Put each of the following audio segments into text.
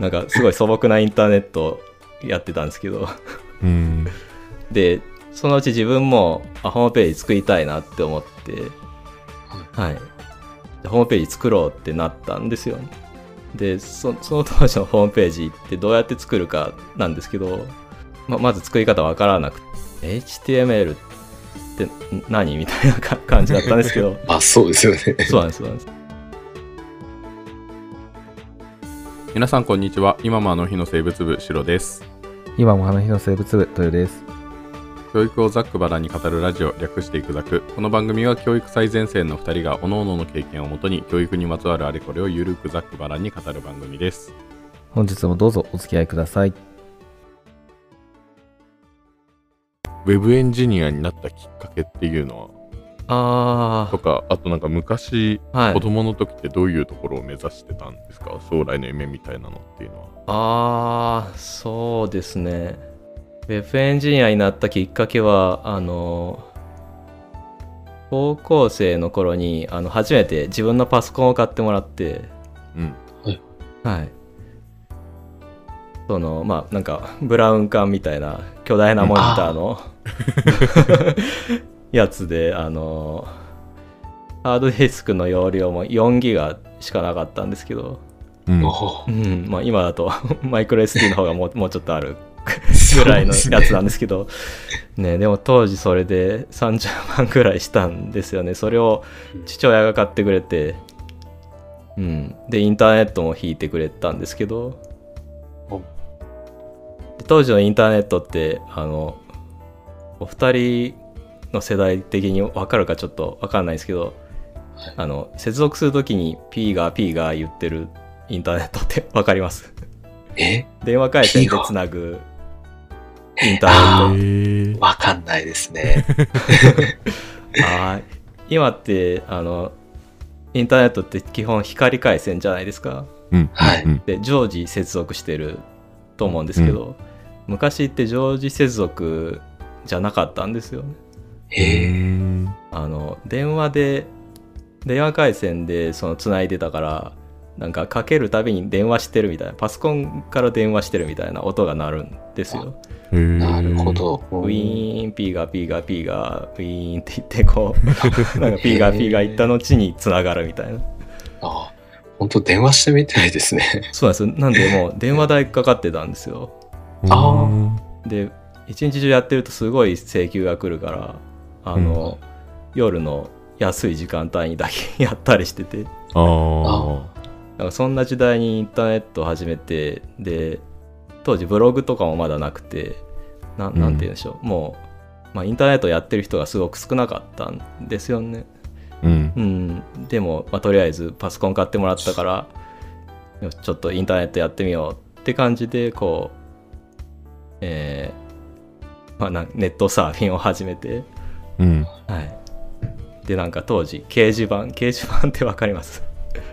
なんかすごい素朴なインターネットやってたんですけど。うん。でそのうち自分もあホームページ作りたいなって思って。はい。でホームページ作ろうってなったんですよ。でそその当時のホームページってどうやって作るかなんですけどままず作り方わからなくて HTML って何？みたいなか感じだったんですけど。まあそうですよね。そうなんですそうなんです皆さんこんにちは。今もあの日の生物部、シロです。今もあの日の生物部、豊です。教育をざっくばらんに語るラジオ、略していくざく。この番組は教育最前線の2人が各々の経験をもとに教育にまつわるあれこれをゆるくざっくばらんに語る番組です。本日もどうぞお付き合いください。ウェブエンジニアになったきっかけっていうのは？あとか、あとなんか昔、あはい。子供の時ってどういうところを目指してたんですか？将来の夢みたいなのっていうのは。ああそうですね。ウェブエンジニアになったきっかけはあの高校生の頃にあの初めて自分のパソコンを買ってもらって。うん。はい。そのまあなんかブラウン管みたいな巨大なモニターの やつであのハードディスクの容量も4ギガしかなかったんですけど。うん。おうん。まあ、今だと マイクロ SD の方がもう もうちょっとあるーぐらいのやつなんですけど、ね、でも当時それで30万ぐらいしたんですよね。それを父親が買ってくれて、うん、でインターネットも引いてくれたんですけど。当時のインターネットってあのお二人の世代的に分かるかちょっと分かんないですけど、はい。あの接続するときに P が P が言ってるインターネットって 分かります？え？電話回線でつなぐインターあネッーわかんないですね。トあー今ってあのインターネットって基本光回線じゃないですか？うん。はい。うん。で常時接続してると思うんですけど、昔って常時接続じゃなかったんですよねへえ。あの電話で電話回線でその繋いでたからなんかかけるたびに電話してるみたいなパソコンから電話してるみたいな音が鳴るんですよなるほ。ど。ウィーン P が P が P がウィーンって言ってこう なんか P が P が言った後に繋がるみたいなあ本当電話してみたいですね。そうなんですよなんでもう電話代かかってたんですよあで一日中やってるとすごい請求が来るからあの、夜の安い時間帯にだけやったりしてて。あー。なんかそんな時代にインターネットを始めてで当時ブログとかもまだなくてなうん。なんて言うんでしょう、もう、まあ、インターネットやってる人がすごく少なかったんですよね。うん。うん。でも、まあ、とりあえずパソコン買ってもらったからちょっとインターネットやってみようって感じでこうえーまあ、ネットサーフィンを始めてうん。はい。でなんか当時掲示板掲示板ってわかります？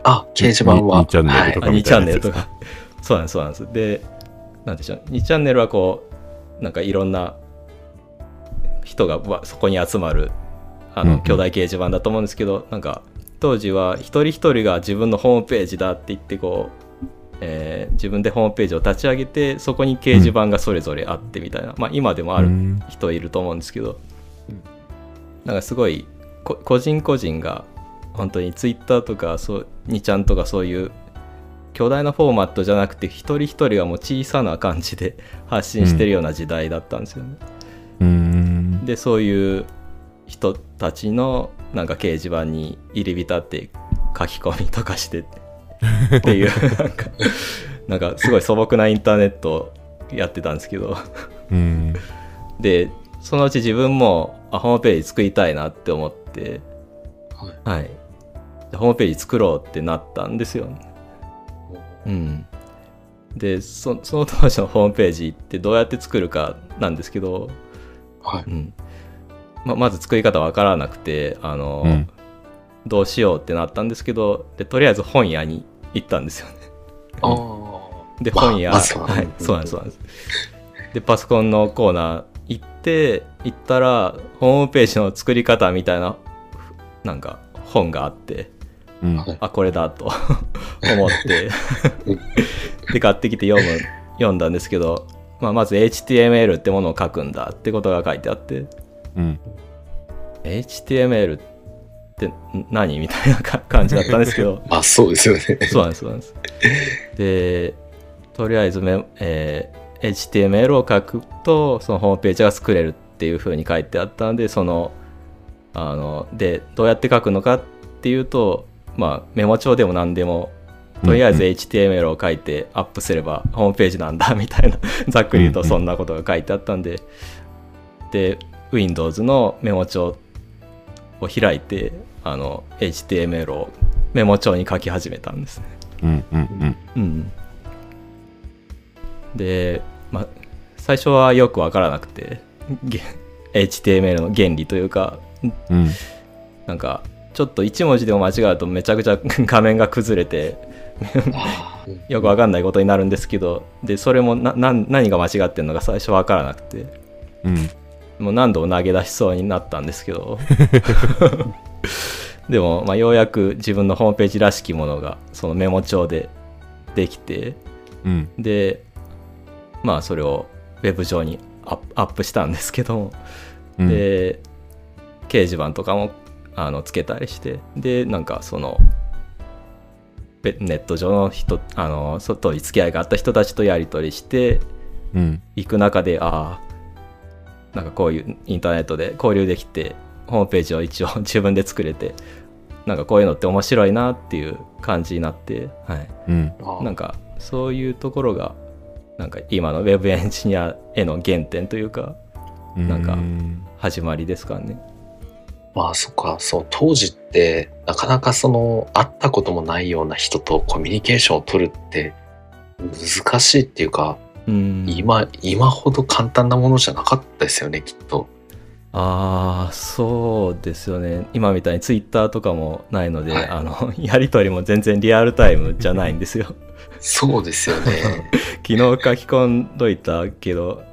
あ、掲示板は。ににチャンネルとあか？2チャンネルとか。そうなんですそうなんです。でなんでしょう2チャンネルはこうなんかいろんな人がわそこに集まるあうんうん。の巨大掲示板だと思うんですけど、なんか当時は一人一人が自分のホームページだって言ってこう、えー自分でホームページを立ち上げてそこに掲示板がそれぞれあってみたいな、まあ今でもあるうん。人いると思うんですけど、うんなんかすごいこ個人個人が本当にツイッターとかそう2ちゃんとかそういう巨大なフォーマットじゃなくて一人一人がもう小さな感じで 発信してるような時代だったんですよね。うん。でそういう人たちのなんか掲示板に入り浸って書き込みとかしてっていうなんかなんかすごい素朴なインターネットをやってたんですけどうん。でそのうち自分もあホームページ作りたいなって思ってはい。はい。でホームページ作ろうってなったんですようん。でそその当時のホームページってどうやって作るかなんですけど、はい。うん。ままず作り方わからなくてあの、うん。どうしようってなったんですけどでとりあえず本屋に行ったんですよね。ああ。でまあ本屋、まずははい。うんそうなんですそうなんです。でパソコンのコーナー行って行ったらホームページの作り方みたいななんか本があってうん。はい。あこれだと 思って。うん。で買ってきて読む読んだんですけど、まあ、まず HTML ってものを書くんだってことが書いてあってうん。HTML ってん何みたいなか感じだったんですけど。まあそうですよね。そうなんですそうなんです。でとりあえずめ、えー HTML を書くとそのホームページが作れるっていう風に書いてあったんでそのあのでどうやって書くのかっていうとまあメモ帳でも何でもとりあえず HTML を書いてアップすればホームページなんだ みたいなざっくり言うとそんなことが書いてあったんでで Windows のメモ帳を開いてあの HTML をメモ帳に書き始めたんですね。うんうんうん。うん、で、まあ、最初はよく分からなくてげ HTML の原理というかうん。なんかちょっと1文字でも間違うとめちゃくちゃ 画面が崩れて よく分かんないことになるんですけどでそれもなな何が間違ってんのか最初分からなくてうん。もう何度も投げ出しそうになったんですけど でも、まあ、ようやく自分のホームページらしきものがそのメモ帳でできてうん。でまあそれをウェブ上にアップアップしたんですけども、うん。で掲示板とかもあのつけたりしてでなんかそのべネット上の人あの外に付き合いがあった人たちとやり取りしてうん。いく中でああなんかこういうインターネットで交流できてホームページを一応 自分で作れてなんかこういうのって面白いなっていう感じになって、はい、うん。なんかそういうところがなんか今のウェブエンジニアへの原点というかなんかうん始まりですかね。まあそっか、そう、当時ってなかなかその会ったこともないような人とコミュニケーションを取るって難しいっていうか、うん、今、今ほど簡単なものじゃなかったですよね、きっと。ああそうですよね今みたいにツイッターとかもないので、はいあの やり取りも全然リアルタイムじゃないんですよ。そうですよね。昨日書き込んどいたけど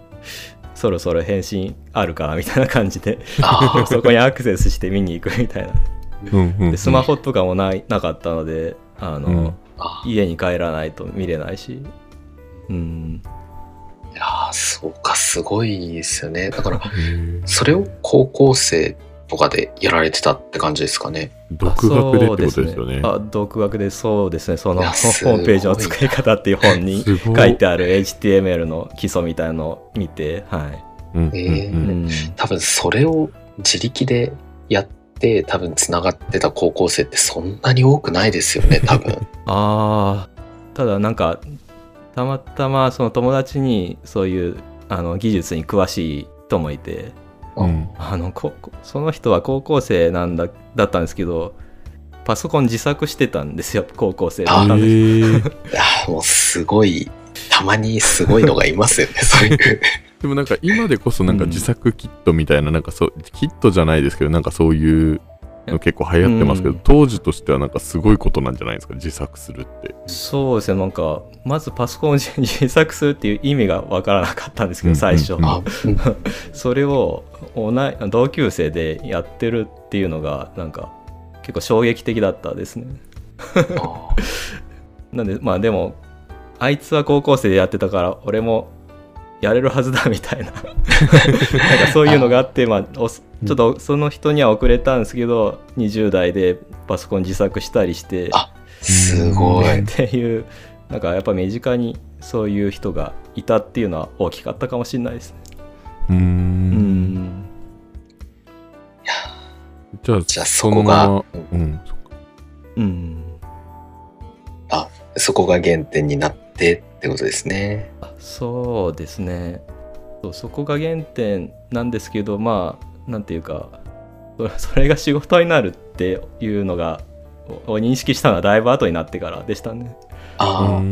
そろそろ返信あるかなみたいな感じで そこにアクセスして見に行くみたいな。でスマホとかもないなかったのであの、うん。あ家に帰らないと見れないし。うん。いやーそうか、すごいですよね。だから、それを高校生とかでやられてたって感じですかね。独学でってことですよね。あ独学でそうですね。そのホームページの作り方っていう本に書いてある HTML の基礎みたいなのを見てはい、えーうんうん。多分それを自力でやって、多分つながってた高校生ってそんなに多くないですよね、多分。あー。ただなんかたまたまその友達にそういうあの技術に詳しい人もいてうんあのここその人は高校生なんだだったんですけどパソコン自作してたんですよ高校生だったんです。へー。いやーもうすごい、たまにすごいのがいますよね、そういう。でもなんか今でこそなんか自作キットみたいな、なんかそう、キットじゃないですけど、なんかそういうの結構流行ってますけど、うん。当時としてはなんかすごいことなんじゃないですか、自作するって。そうですね。なんかまずパソコンを自自作するっていう意味がわからなかったんですけど最初、うんうん。あ、うん。それを同い同級生でやってるっていうのがなんか結構衝撃的だったですね。あ なんでまあでもあいつは高校生でやってたから俺もやれるはずだみたいな。なんかそういうのがあってまあおちょっとその人には遅れたんですけど20代でパソコン自作したりしてあすごい。っていうなんかやっぱ身近にそういう人がいたっていうのは大きかったかもしれないですね。うん。ん。じゃあ、じゃあそこが、のうん。うん、そっか。うん。そこが原点になってってことですね。あそうですねそうそこが原点なんですけどまあなんていうかそ それが仕事になるっていうのがをを認識したのはだいぶ後になってからでしたね。あ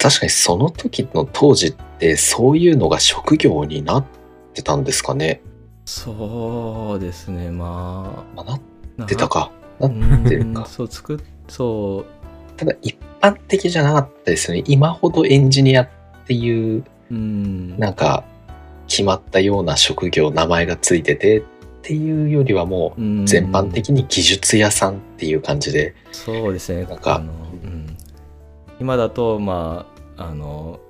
確かにその時の当時ってそういうのが職業になってたんですかね。そうですねままあ、なっあてたか。ななってるか。そう作っそうただ一般的じゃなかったですよね。今ほどエンジニアっていううん。なんか決まったような職業名前がついててっっていうよりはもう全般的に技術屋さんっていう感じで、そうですね。なんかうん、今だとまああの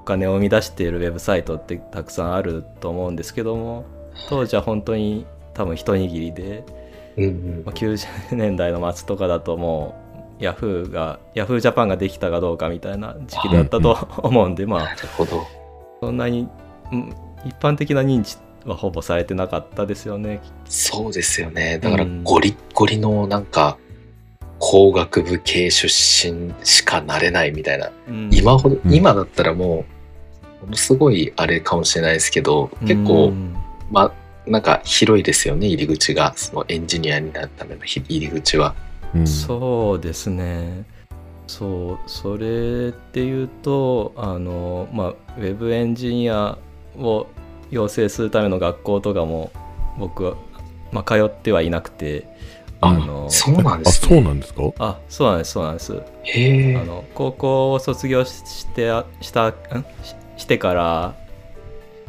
お金を生み出しているウェブサイトってたくさんあると思うんですけども当時は本当に多分一握りで、うんうんまあ、90年代の末とかだともうヤフーがヤフージャパンができたかどうかみたいな時期だったと思うんでまあなるほど。そんなに、うん一般的な認知はほぼされてなかったですよね。そうですよね。だからうんゴリッゴリのなんか工学部系出身しかなれないみたいな。うん今ほど、うん今だったらもう、ものすごいあれかもしれないですけど、結う構、んまあ、なんか広いですよね、入り口が。そのエンジニアになるための入り口は。うんそうですね。そう、それっていうと、あの、まあ、ウェブエンジニアを養成するための学校とかも、僕は、まあ、通ってはいなくて、ああの、そうなんであ、すね。そうなんですか？あ、そうなんです、そうなんです。へえあ。の高校を卒業ししてしたん？ししてから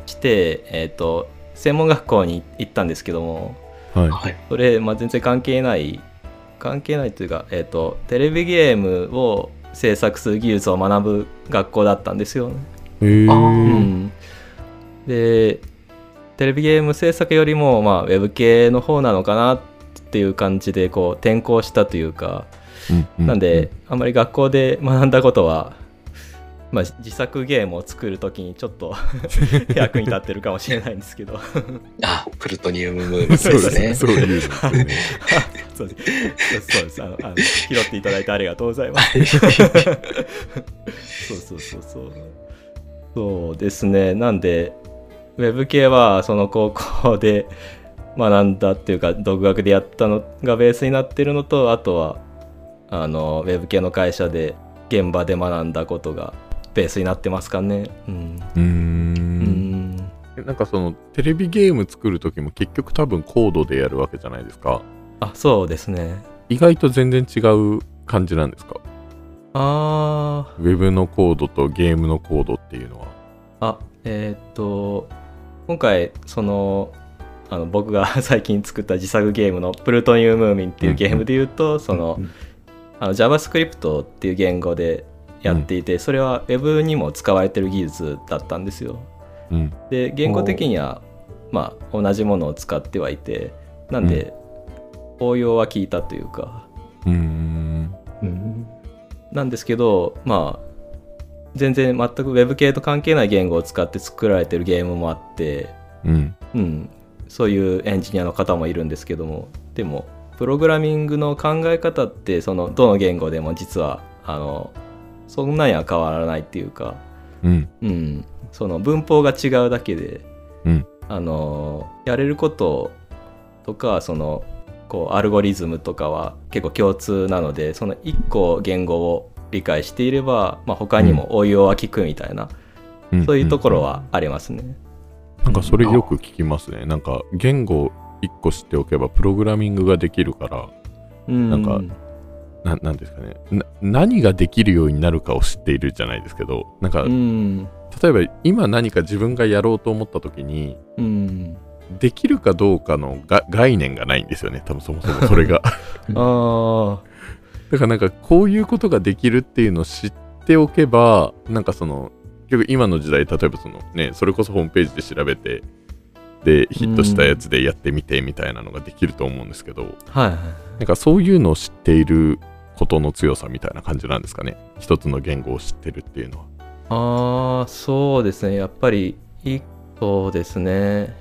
して、えー、と専門学校に行ったんですけどもはい。はい。それ、まあ、全然関係ない関係ないというか、えー、とテレビゲームを制作する技術を学ぶ学校だったんですよね。へーあーうん、でテレビゲーム制作よりも、まあ、ウェブ系の方なのかなっていう感じでこう転校したというか。うなんで、あんまり学校で学んだことは、まあ、自作ゲームを作るときにちょっと 役に立ってるかもしれないんですけど。あ、プルトニウムムーブそうですね。ですね。そうですね。そうです。そうです。あのあの拾っていただいてありがとうございます。そうそうそうそう。そうですね。なんでウェブ系はその高校で学んだっていうか独学でやったのがベースになってるのとあとはあのウェブ系の会社で現場で学んだことがベースになってますかね。うん。うん。んなんかそのテレビゲーム作る時も結局多分コードでやるわけじゃないですか。あそうですね。意外と全然違う感じなんですか？あー。ウェブのコードとゲームのコードっていうのは。あえーっと今回そのあの僕が最近作った自作ゲームの「プルトニウムーミン」っていうゲームで言うと、そのうん。あの JavaScript っていう言語でやっていて、それは Web にも使われてる技術だったんですよ。うん。で言語的にはまあ同じものを使ってはいてなんで、応用は効いたというか。うんなんですけどまあ全然全く Web 系と関係ない言語を使って作られてるゲームもあって、うん。うん、そういうエンジニアの方もいるんですけどもでもプログラミングの考え方ってそのどの言語でも実はあのそんなには変わらないっていうか、うん。うん、その文法が違うだけで、うん。あのやれることとかそのこうアルゴリズムとかは結構共通なのでその1個言語を理解していれば、まあ、他にも応用は効くみたいな、うん。そういうところはありますね。なんかそれよく聞きますね。なんか言語1個知っておけばプログラミングができるから、うん、なんかななんですかねな。何ができるようになるかを知っているじゃないですけど、なんかうん例えば今何か自分がやろうと思った時に、うん、できるかどうかのが概念がないんですよね。多分そもそも それが。あだからなんかこういうことができるっていうのを知っておけば、なんかその、結局今の時代、例えばそのね、それこそホームページで調べて、で、ヒットしたやつでやってみてみたいなのができると思うんですけど、あはいはいなんかそういうのを知っていることの強さみたいな感じなんですかね。一つの言語を知ってるっていうのは。ああそうですね。やっぱり一個ですね。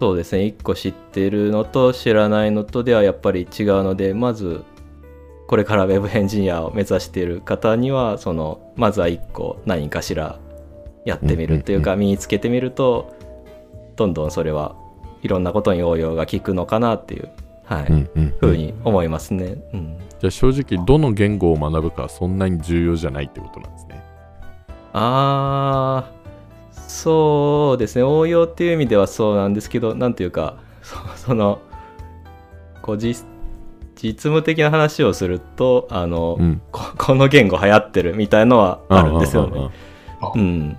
そうですね。一個知ってるのと知らないのとではやっぱり違うのでまずこれからウェブエンジニアを目指している方にはそのまずは一個何かしらやってみるっていうか身につけてみるとどんどんそれはいろんなことに応用が効くのかなっていう、はい。ふうに思いますね。うんじゃあ正直どの言語を学ぶかそんなに重要じゃないってことなんですね。あーそうですね応用っていう意味ではそうなんですけどなんていうかそ そのこう実実務的な話をするとあの、うん。ここの言語流行ってるみたいのはあるんですよね。うん、例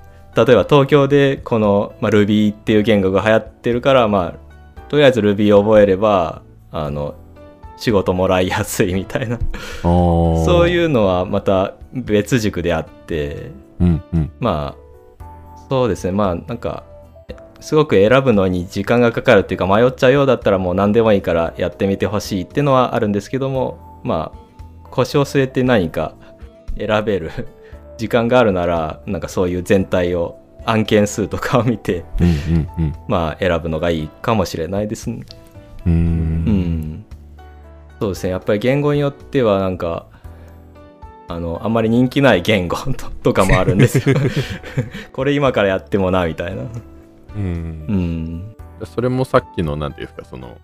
えば東京でこの、まあ、Ruby っていう言語が流行ってるから、まあ、とりあえず Ruby を覚えればあの仕事もらいやすいみたいな。そそういうのはまた別軸であって。うんうん。まあそうですね。まあなんかすごく選ぶのに時間がかかるっていうか迷っちゃうようだったらもう何でもいいからやってみてほしいっていうのはあるんですけどもまあ腰を据えて何か選べる 時間があるならなんかそういう全体を案件数とかを見てうん。まあ選ぶのがいいかもしれないですね。うん、そうですね。やっぱり言語によってはなんかあのあんまり人気ない言語 ととかもあるんですよ。これ今からやってもなみたいな。うん。うん。それもさっきの何ていうんですかその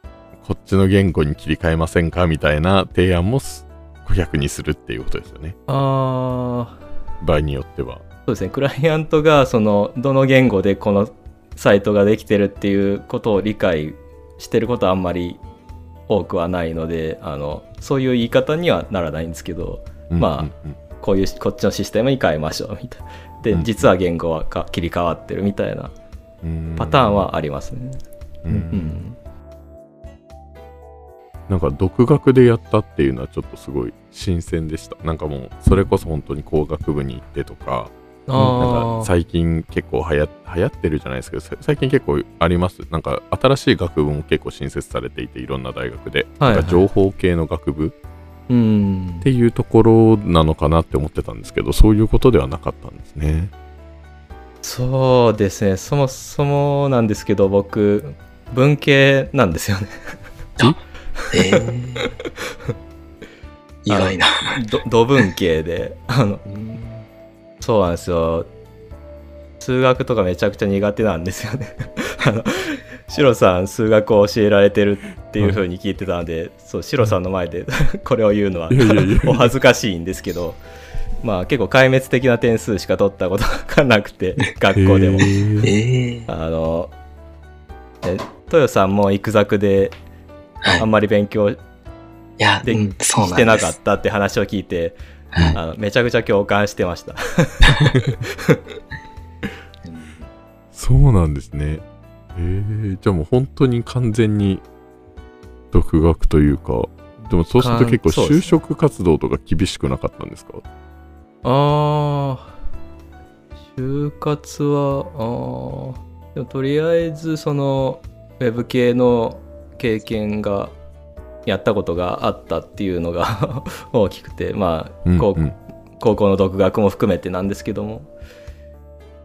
こっちの言語に切り替えませんかみたいな提案もす顧客にするっていうことですよね。あー。場合によっては。そうですね。クライアントがそのどの言語でこのサイトができてるっていうことを理解してることはあんまり多くはないのであのそういう言い方にはならないんですけどまあうんうん。こういうこっちのシステムに変えましょうみたいな。で、うん。実は言語はか切り替わってるみたいなうん。パターンはありますね。うん。うん。なんか独学でやったっていうのはちょっとすごい新鮮でした。なんかもうそれこそ本当に工学部に行ってとかなんか。最近結構はや流行ってるじゃないですけどさ最近結構あります？なんか新しい学部も結構新設されていていろんな大学で、はいはいなんか情報系の学部？うんっ。ていうところなのかなって思ってたんですけどそういうことではなかったんですねそうですね。そもそもなんですけど、僕、文系なんですよね。えー、意外な。ど土文系で。あの、そうなんですよ。数学とかめちゃくちゃ苦手なんですよね。あの、シロさん、数学を教えられてるっていう風に聞いてたので、そう、シロさんの前で これを言うのはお恥ずかしいんですけど、まあ結構壊滅的な点数しか取ったことがなくて、学校でも。えー、あの、え豊さんも育作ではい。あんまり勉強いや、でうん、してなかったって話を聞いて、はいあのめちゃくちゃ共感してました。う んそうなんですね。へえじゃあもう本当に完全に独学というかでもそうすると結構就職活動とか厳しくなかったんですか？あー、就活は、あー。でもとりあえずそのウェブ系の経験がやったことがあったっていうのが 大きくて、まあ、高うんうん。高校の独学も含めてなんですけども、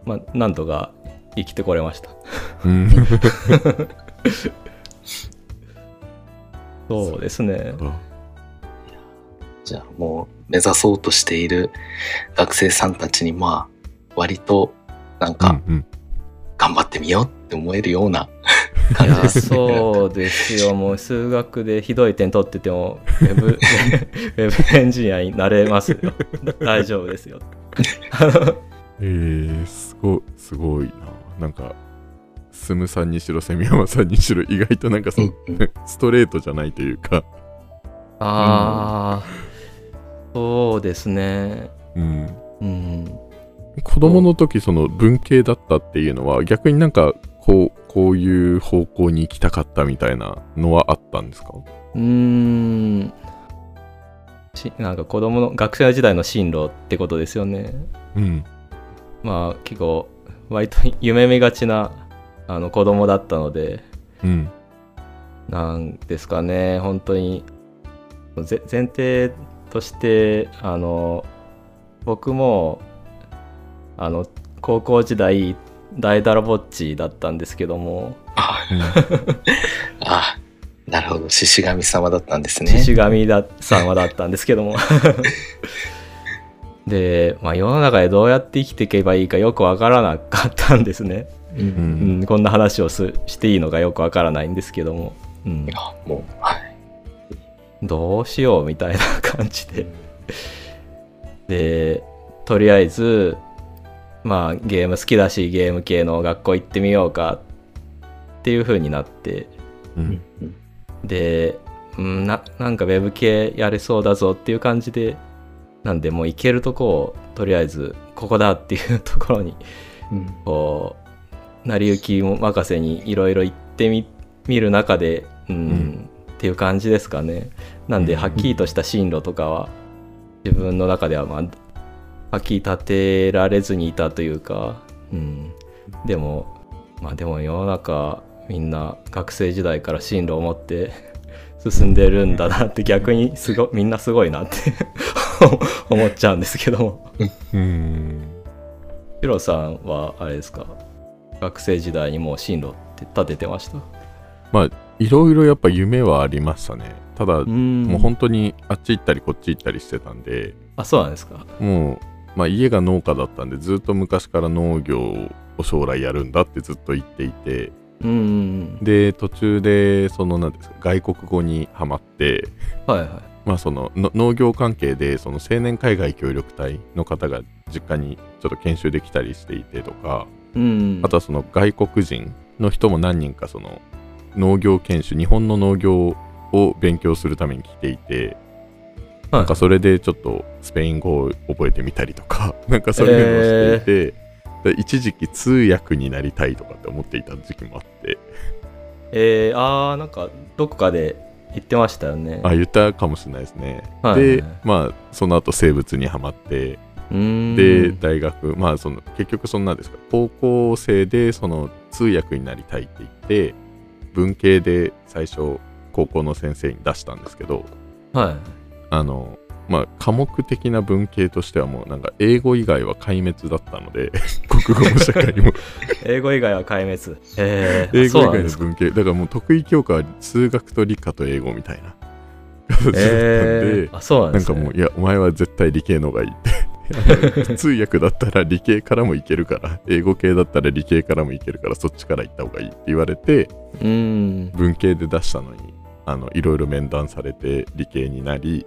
まあ、なんとか生きてこれました。うん。そう。ですね。あじゃあもう目指そうとしている学生さんたちにまあ割となんうか頑張ってみようって思えるような感じですね。そうですよ、もう数学でひどい点取ってても、ウェブ ウェブエンジニアになれますよ。大丈夫ですよ。えー、すごいすごいななんかスムさんにしろセミヤマさんにしろ意外となんかそうう、んうんストレートじゃないというかああ、そうですね。うんうん。子供の時その文系だったっていうのは逆になんかこうこういう方向に行きたかったみたいなのはあったんですか？うーん。しなんか子供の学生時代の進路ってことですよね。うんまあ結構割と夢見がちなあの子供だったので、うんなんですかね、本当にぜ前提としてあの僕もあの高校時代大だらぼっちだったんですけどもああ、なるほど。獅子神様だったんですね。獅子神だ様だったんですけども で、まあ、世の中でどうやって生きていけばいいかよくわからなかったんですね、う。うんんうん、こんな話をすしていいのかよくわからないんですけども、うんもう、はい。どうしようみたいな感じででとりあえずまあゲーム好きだしゲーム系の学校行ってみようかっていう風になって。うん。うん。で、うん、ななんかウェブ系やれそうだぞっていう感じでなんでもう行けるとこをとりあえずここだっていうところにうん。こう成り行きも任せにいろいろ行ってみ見る中で、うん、うん。っていう感じですかね。なんで、うん。はっきりとした進路とかは、自分の中では、まあ、きり立てられずにいたというか、うん。でも、まあでも世の中、みんな学生時代から進路を持って 進んでるんだなって逆にすごみんなすごいなって 思っちゃうんですけども。うん。ヒロさんはあれですか？学生時代にもう進路って立ててました？まあいろいろやっぱ夢はありましたね。ただ、ん。もう本当にあっち行ったりこっち行ったりしてたんで。あそうなんですか？もう、まあ、家が農家だったんでずっと昔から農業を将来やるんだってずっと言っていて。うんうんで途中でその何ですか外国語にはまって。うんはいはい。まあそのの農業関係でその青年海外協力隊の方が実家にちょっと研修できたりしていてとか。うんあとはその外国人の人も何人かその農業研修日本の農業を勉強するために来ていて。はなんかそれでちょっとスペイン語を覚えてみたりとか なんかそういうのをしていて、で一時期通訳になりたいとかって思っていた時期もあって。えー、あーなんかどこかで言ってましたよね。あ言ったかもしれないですね、はい。でまあその後生物にはまってで大学まあその結局そんなですか。高校生でその通訳になりたいって言って文系で最初高校の先生に出したんですけどはいあのまあ科目的な文系としてはもうなんか英語以外は壊滅だったので 国語も社会も。英語以外は壊滅。えー、英語以外の文系。だからもう得意教科は数学と理科と英語みたいな。形だったんで、えー、あそうなんなんですね。かもういやお前は絶対理系の方がいいって。通訳だったら理系からもいけるから英語系だったら理系からもいけるからそっちから行った方がいいって言われてうーん。文系で出したのにあのいろいろ面談されて理系になり、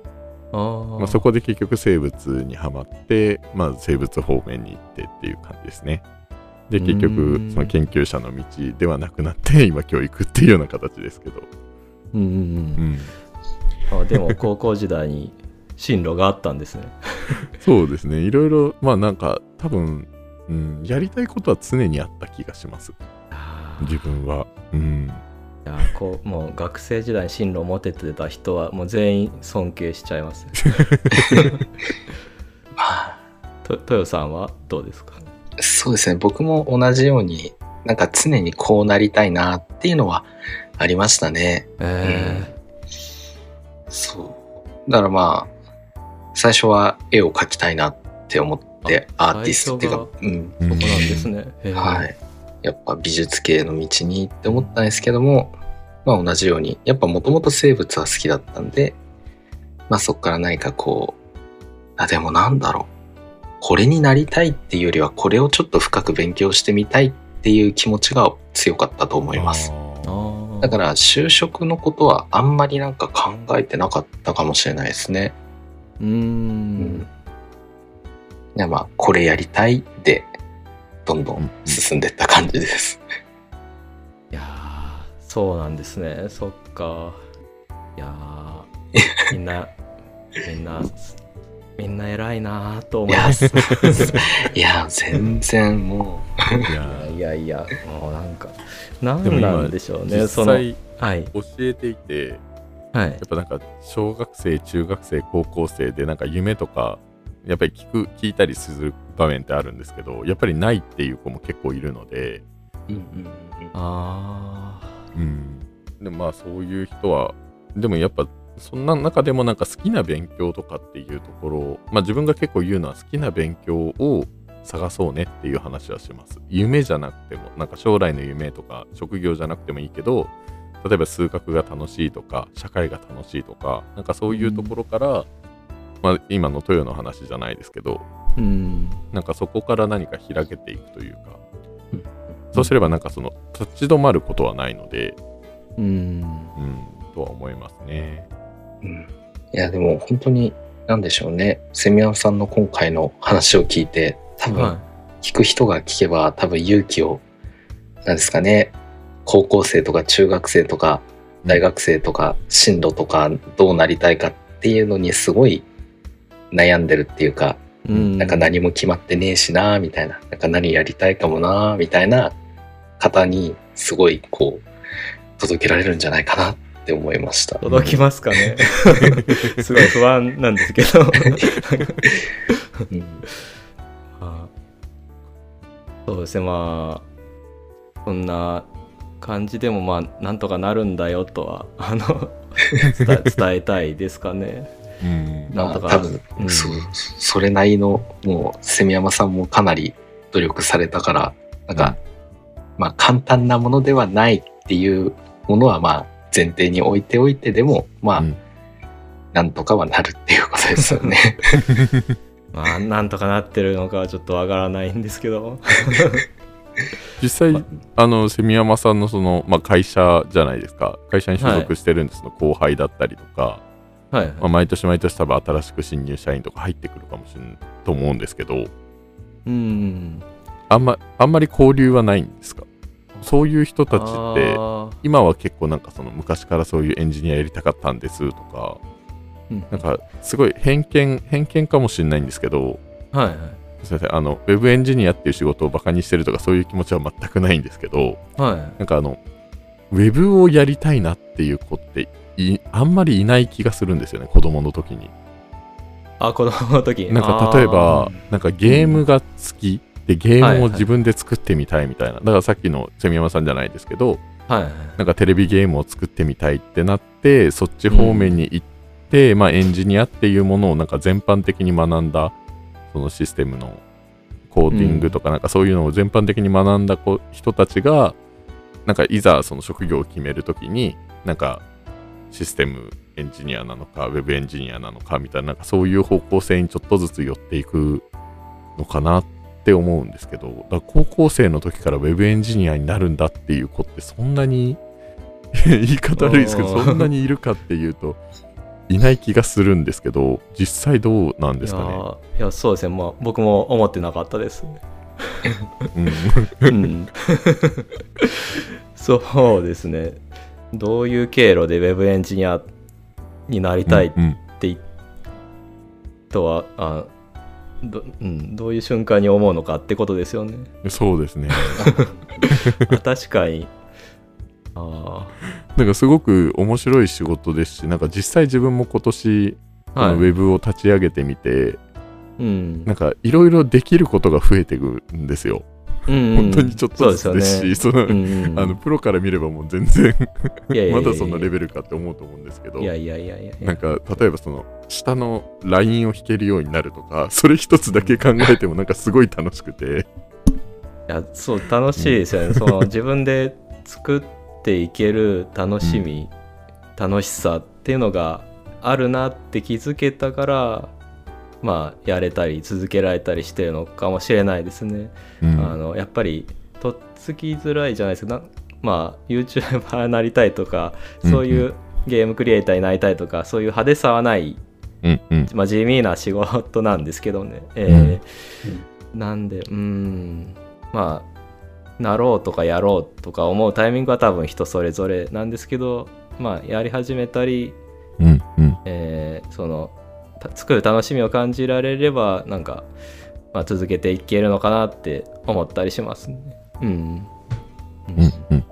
まあ、そこで結局生物にはまって、まあ、生物方面に行ってっていう感じですね。で結う局ん。その研究者の道ではなくなって 今教育っていうような形ですけど、うんうんううん。ん、あでも高校時代に進路があったんですね。そうですね。いろいろまあなんか多分、うん、やりたいことは常にあった気がします。自分は。うん。いやこうもう学生時代に進路を持ててた人はもう全員尊敬しちゃいますまあ、と豊さんはどうですか？そうですね。僕も同じように、なんか常にこうなりたいなっていうのはありましたね。えそう。だからまあ、最初は絵を描きたいなって思って、あアーティストっていうか、うん。うんー、そこなんですね、へーはい。やっぱ美術系の道にって思ったんですけども、まあ同じように、やっぱもともと生物は好きだったんで、まあそこから何かこう、あ、でもなんだろう。これになりたいっていうよりは、これをちょっと深く勉強してみたいっていう気持ちが強かったと思います。だから就職のことはあんまりなんか考えてなかったかもしれないですね。うーんいやまあ、これやりたいで、どんどうんん進んでった感じです。そうなんですね。そっか。いやー。みんなみんなみんな偉いなーと思います。いや、全然もいやいやいやもうなんかなんでも今なんでしょうね。実その際はい。教えていてはい。やっぱなんか小学生中学生高校生でなんか夢とかやっぱり聞く聞いたりする場面ってあるんですけどやっぱりないっていう子も結構いるので、う、うんうんうん。あうん、でもまあそういう人はでもやっぱそんな中でもなんか好きな勉強とかっていうところをまあ自分が結構言うのは好きな勉強を探そうねっていう話はします。夢じゃなくてもなんか将来の夢とか職業じゃなくてもいいけど例えば数学が楽しいとか社会が楽しいとかなんかそういうところから、まあ今の豊の話じゃないですけどーうん。なんかそこから何か開けていくというかうんそうすればなんかその立ち止まることはないのでうん。うんとは思いますね。うん。いや、でも本当に、なんでしょうね。セミヤンさんの今回の話を聞いて、多分、は聞く人が聞けば多分勇気を、なんですかね、高校生とか中学生とか大学生とか進路とかどうなりたいかっていうのにすごい悩んでるっていうか、いうん。なんか何も決まってねえしなみたいな、なんか何やりたいかもなみたいな方にすごいこう届けられるんじゃないかなって思いました。届きますかね。すごい不安なんですけど。うん。あそうですね。まあそんな感じでもまあなんとかなるんだよとはあの 伝え伝えたいですかね。うん。なんとか。まあ多分、うん。そうそれなりのもうセミヤマさんもかなり努力されたからなんか、まあ簡単なものではないっていうものはまあ前提に置いておいてでもまあ、うん。なんとかはなるっていうことですよね。まあなんとかなってるのかはちょっとわからないんですけど。実際あ。のセミヤマさんのその、まあ、会社じゃないですか。会社に所属してるんです。の、後輩だったりとか、はいはい。まあ、毎年毎年多分新しく新入社員とか入ってくるかもしれないと思うんですけど。うん。あんまあんまり交流はないんですか？そういう人たちってあ今は結構なんかその昔からそういうエンジニアやりたかったんですとかーうん。なんかすごい偏見偏見かもしれないんですけどはいはい。すいませんあのウェブエンジニアっていう仕事をバカにしてるとかそういう気持ちは全くないんですけどはい。なんかあのウェブをやりたいなっていう子っていあんまりいない気がするんですよね子供の時に。あ子供の時に。なんか例えばなんかゲームが好きでゲームを自分で作ってみたいみたいな、だからさっきのセミヤマさんじゃないですけどはいはい。なんかテレビゲームを作ってみたいってなってそっち方面に行って、まあエンジニアっていうものをなんか全般的に学んだそのシステムのコーディングとかなんかそういうのを全般的に学んだ子人たちがなんかいざその職業を決めるときになんかシステムエンジニアなのかウェブエンジニアなのかみたいななんかそういう方向性にちょっとずつ寄っていくのかなって思うんですけどだ高校生の時からウェブエンジニアになるんだっていう子ってそんなに 言い方悪いですけどそんなにいるかっていうといない気がするんですけど実際どうなんですかね？いやそうですね。まあ僕も思ってなかったです。うん。うん。そうですね。どういう経路でウェブエンジニアになりたいっうんてとは、あどうん、どういう瞬間に思うのかってことですよね。そうですね。あ確かに。あなんかすごく面白い仕事ですしなんか実際自分も今年あはのウェブを立ち上げてみて、うん。なんかいろいろできることが増えていくんですよ、うん本当にちょっとずつですしその、うんうんあのプロから見ればもう全然 まだそんなレベルかって思うと思うんですけど。いやいやいやいやいや。なんか例えばその下のラインを弾けるようになるとかそれ一つだけ考えてもなんかすごい楽しくて。いやそう楽しいですよね、その自分で作っていける楽しみ、楽しさっていうのがあるなって気づけたからまあやれたり続けられたりしてるのかもしれないですね、うん。あのやっぱりとっつきづらいじゃないですかなまあ YouTuber になりたいとかそういうゲームクリエイターになりたいとかそういう派手さはないうんうん。まあ、地味な仕事なんですけどね、えーなんでうん。まあなろうとかやろうとか思うタイミングは多分人それぞれなんですけどまあやり始めたり、うんうん。えーそのた作る楽しみを感じられればなんか、まあ、続けていけるのかなって思ったりしますね。うん、うん。うん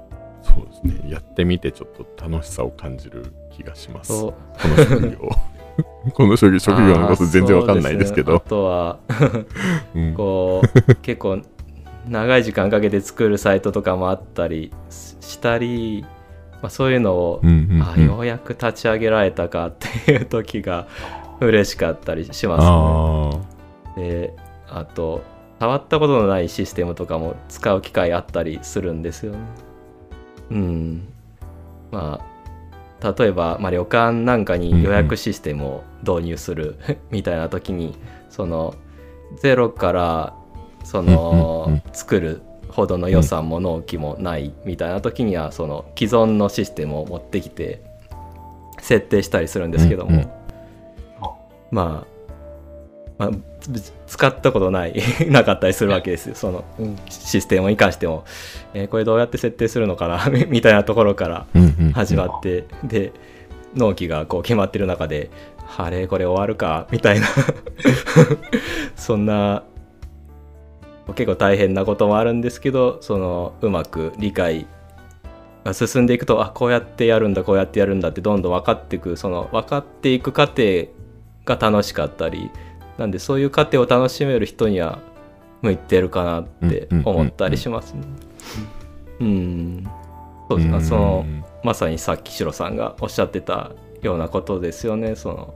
そうですね。やってみてちょっと楽しさを感じる気がします。そう。この職業 この職業職業のこと全然わかんないですけどあとはうんこう 結構長い時間かけて作るサイトとかもあったりししたり、まあ、そういうのを、あようやく立ち上げられたかっていう時が嬉しかったりしますあね。であと触ったことのないシステムとかも使う機会あったりするんですよね。うん。まあ例えば、まあ、旅館なんかに予約システムを導入するみたいな時にそのゼロからその、作るほどの予算も納期もないみたいな時にはその既存のシステムを持ってきて設定したりするんですけども、まあ、まあ、つ使ったことない なかったりするわけですよ。そのシステムに関しても、えーこれどうやって設定するのかな？みみたいなところからーうんうん。始まって、で納期がこう決まってる中で「あれこれ終わるか」みたいな。そんな結構大変なこともあるんですけどそのうまく理解進んでいくとあこうやってやるんだこうやってやるんだってどんどん分かっていくその分かっていく過程が楽しかったりなんでそういう過程を楽しめる人には向いてるかなって思ったりしますね。うん。そうですね。そのまさにさっきシロさんがおっしゃってたようなことですよね。その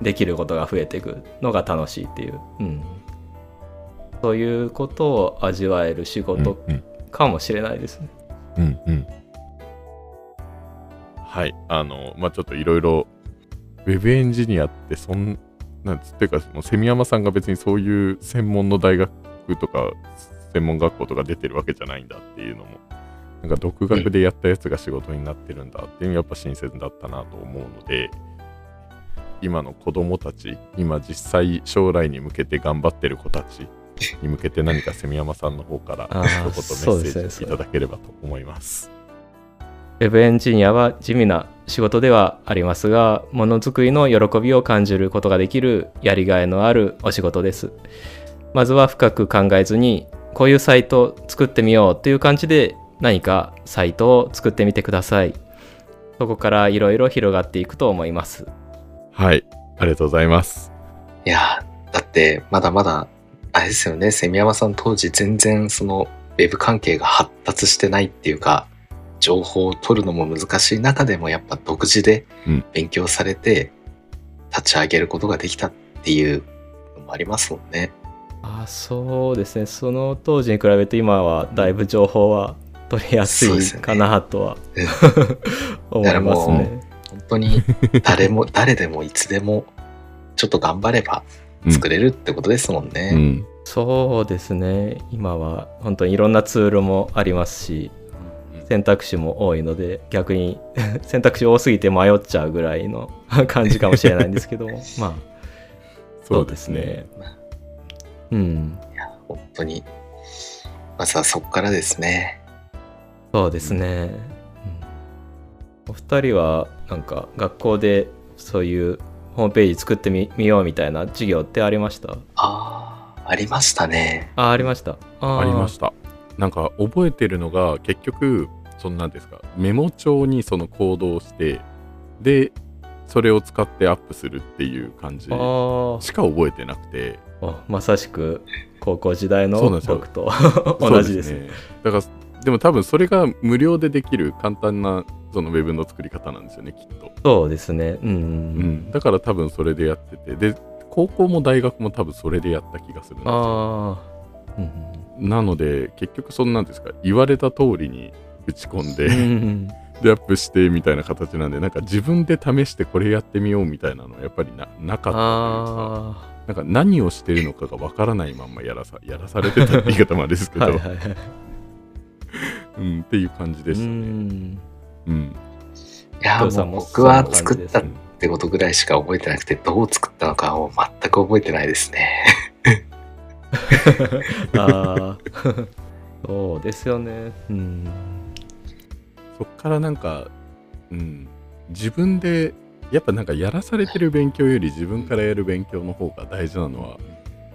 できることが増えていくのが楽しいっていう、うん、そういうことを味わえる仕事かもしれないですね。うんうん。はい。あのまあちょっといろいろウェブエンジニアってそんなんつっていうかもうセミヤマさんが別にそういう専門の大学とか専門学校とか出てるわけじゃないんだっていうのもなんか独学でやったやつが仕事になってるんだっていうのがやっぱ新鮮だったなと思うので今の子供たち今実際将来に向けて頑張ってる子たちに向けて何かセミヤマさんの方から一言メッセージいただければと思います。ウェブエンジニアは地味な仕事ではありますが、ものづくりの喜びを感じることができるやりがいのあるお仕事です。まずは深く考えずに、こういうサイトを作ってみようという感じで何かサイトを作ってみてください。そこからいろいろ広がっていくと思います。はい、ありがとうございます。いやーだってまだまだあれですよねセミヤマさん当時全然そのウェブ関係が発達してないっていうか情報を取るのも難しい中でもやっぱ独自でうん勉強されて立ち上げることができたっていうのもありますもんね。あそうですね。その当時に比べて今はだいぶ情報は取りやすいかなとはうん 思いますね。本当に誰も 誰でもいつでもちょっと頑張れば作れるってことですもんね。うん、そうですね今は本当にいろんなツールもありますし選択肢も多いので逆に 選択肢多すぎて迷っちゃうぐらいの 感じかもしれないんですけども。まあそうですね。うん。いや本当に。まずはそこからですね。そうですね、うん。お二人はなんか学校でそういうホームページ作ってみみようみたいな授業ってありました？ああありましたね。あありました。あありましした。なんか覚えてるのが結局そんなんですか？メモ帳にその行動をしてでそれを使ってアップするっていう感じしか覚えてなくて。あまさしく高校時代の僕と同じですね。だからでも多分それが無料でできる簡単なそのウェブの作り方なんですよねきっと、そうですね。うん、うん、だから多分それでやっててで高校も大学も多分それでやった気がするんですよ。うん。なので結局そんなんですか？言われた通りに打ち込んで、うん、でアップしてみたいな形なんでなんか自分で試してこれやってみようみたいなのはやっぱりななかったというかあなんか何をしてるのかがわからないまんまやらさやらされてたって言い方もあれですけあど、はいはいはい。うん、っていう感じでしたうね。ん。うん。いやももう僕は作ったってことぐらいしか覚えてなくてどう作ったのかを全く覚えてないですね。ああ そうですよね。うんそっからなんか、うん、自分でやっぱなんかやらされてる勉強より自分からやる勉強の方が大事なのは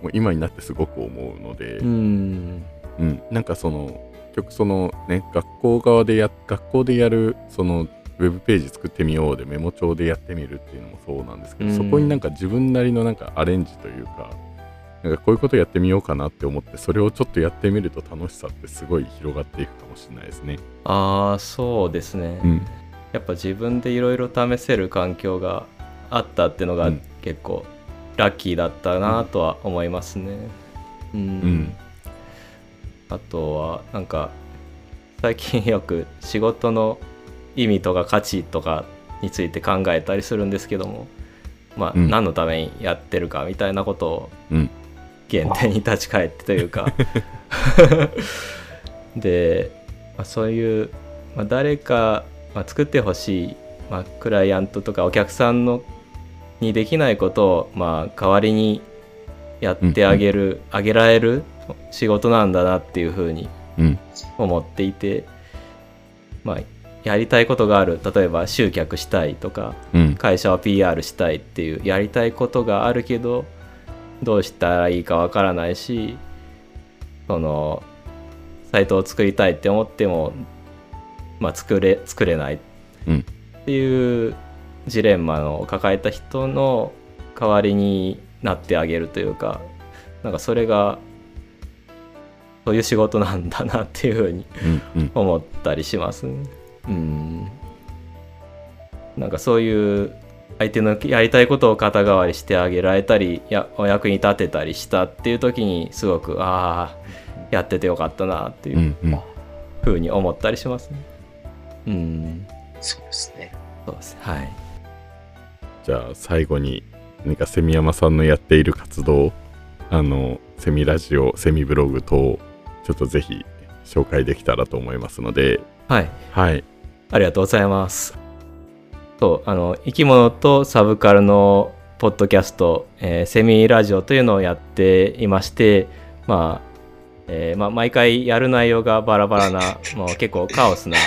もう今になってすごく思うので、うん。うん、なんかその結局そのね学校側でや学校でやるそのウェブページ作ってみようでメモ帳でやってみるっていうのもそうなんですけど、うん。そこになんか自分なりのなんかアレンジというかなんかこういうことやってみようかなって思ってそれをちょっとやってみると楽しさってすごい広がっていくかもしれないですね。ああそうですね、うん、やっぱ自分でいろいろ試せる環境があったっていうのがうん結構ラッキーだったなとは思いますね。うん、うん。あとはなんか最近よく仕事の意味とか価値とかについて考えたりするんですけどもまあ、うん。何のためにやってるかみたいなことをうん原点に立ち返ってというか。で、まあ、そういう、まあ、誰か、まあ、作ってほしい、まあ、クライアントとかお客さんのにできないことを、まあ、代わりにやってあげる、あげられる仕事なんだなっていうふうにうん。思っていて、まあ、やりたいことがある。例えば集客したいとかうん。会社を PR したいっていうやりたいことがあるけどどうしたらいいかわからないしそのサイトを作りたいって思ってもまあ、作れ作れないうんっていうジレンマを抱えた人の代わりになってあげるというかなんかそれがそういう仕事なんだなっていうふうにうんうん思ったりしますね。うん。なんかそういう相手のやりたいことを肩代わりしてあげられたりやお役に立てたりしたっていう時にすごくああやっててよかったなっていうふうに思ったりしますね。うん。そうですね。そうですね。はい。じゃあ最後に何かセミヤマさんのやっている活動あのセミラジオセミブログ等ちょっとぜひ紹介できたらと思いますのではい。はいありがとうございます。そう、あの、生き物とサブカルのポッドキャスト、えーセミラジオというのをやっていまして、まあ、えーまあ、毎回やる内容がバラバラな、もう結構カオスな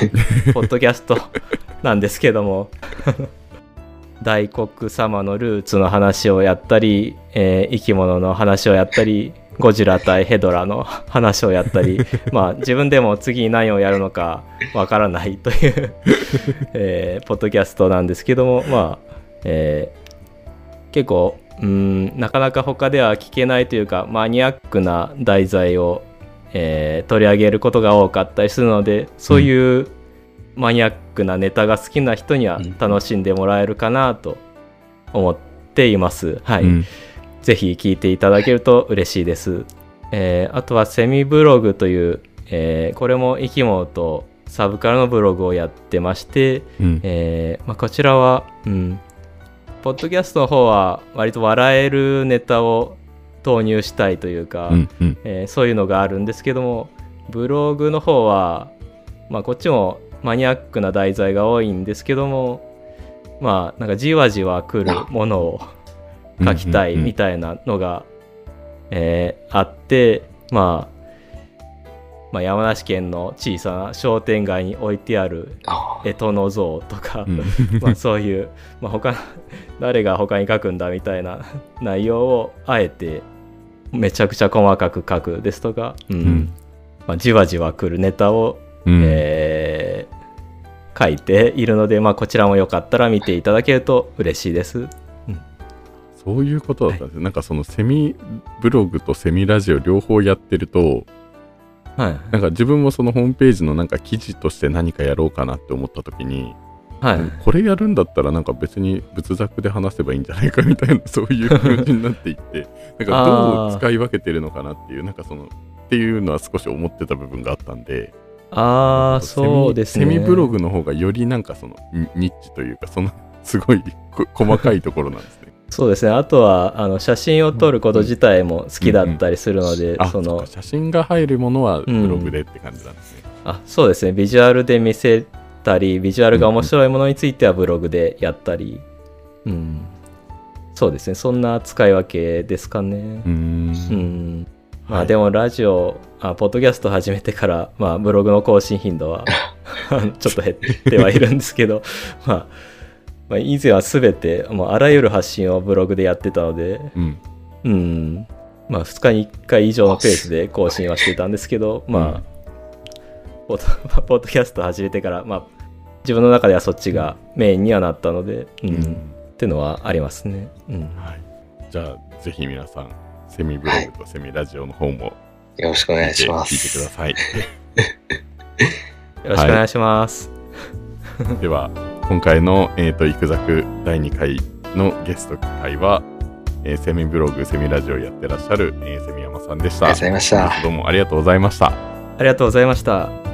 ポッドキャスト なんですけども、大黒様のルーツの話をやったり、えー生き物の話をやったり、ゴジラ対ヘドラの話をやったり、まあ自分でも次に何をやるのかわからないという、えーポッドキャストなんですけども、まあ、えー結構うんなかなか他では聞けないというかマニアックな題材を、えー取り上げることが多かったりするのでそういうマニアックなネタが好きな人にはうん。楽しんでもらえるかなと思っています。はい、うんぜひ聞いていただけると嬉しいです。えーあとはセミブログという、えーこれも生き物とサブカルのブログをやってまして、うん。えーまあ、こちらは、うん、ポッドキャストの方は割と笑えるネタを投入したいというか、うんうん。えーそういうのがあるんですけどもブログの方は、まあ、こっちもマニアックな題材が多いんですけどもまあなんかじわじわ来るものを書きたいみたいなのが、えーあって、まあ、まあ山梨県の小さな商店街に置いてあるあ干支の像とか、うん。まあそういう、まあ、他誰が他に書くんだみたいな 内容をあえてめちゃくちゃ細かく書くですとか、うん。うん。まあ、じわじわ来るネタを、うん。えー書いているので、まあ、こちらもよかったら見ていただけると嬉しいです。そういうことだったんですよ、なんかそのセミブログとセミラジオ両方やってるとはい。なんか自分もそのホームページのなんか記事として何かやろうかなって思った時に、はい。これやるんだったらなんか別に仏作で話せばいいんじゃないかみたいな そういう気持ちになっていってなんかどう使い分けてるのかなっていうなんかそのっていうのは少し思ってた部分があったんでああ、そうですね。セミブログの方がよりなんかそのニニッチというかそのすごいこ細かいところなんですね。そうですね。あとは、あの、写真を撮ること自体も好きだったりするので、あその写真が入るものはブログでって感じなんですね。あそうですね。ビジュアルで見せたりビジュアルが面白いものについてはブログでやったり。うん。そうですね。そんな使い分けですかね。うーん。うん。まはい。あでもラジオあポッドキャスト始めてから、まあ、ブログの更新頻度は ちょっと減ってはいるんですけど、まあ、まあ以前は全てもうあらゆる発信をブログでやってたのでうんうんまあ2日に1回以上のペースで更新はしてたんですけど、まあ、ポッド ポッドキャスト始めてから、まあ、自分の中ではそっちがメインにはなったので、うんうんっていうのはありますね。うん、はい、じゃあぜひ皆さんセミブログとセミラジオの方もよろしくお願いしま聞いてくだす。さい。よろしくお願いします。では今回の、えー、とイクザク第2回のゲスト会は、えーセミブログセミラジオやってらっしゃる、えーセミヤマさんでした。ありがとうございましたどうもありがとうございました。ありがとうございました。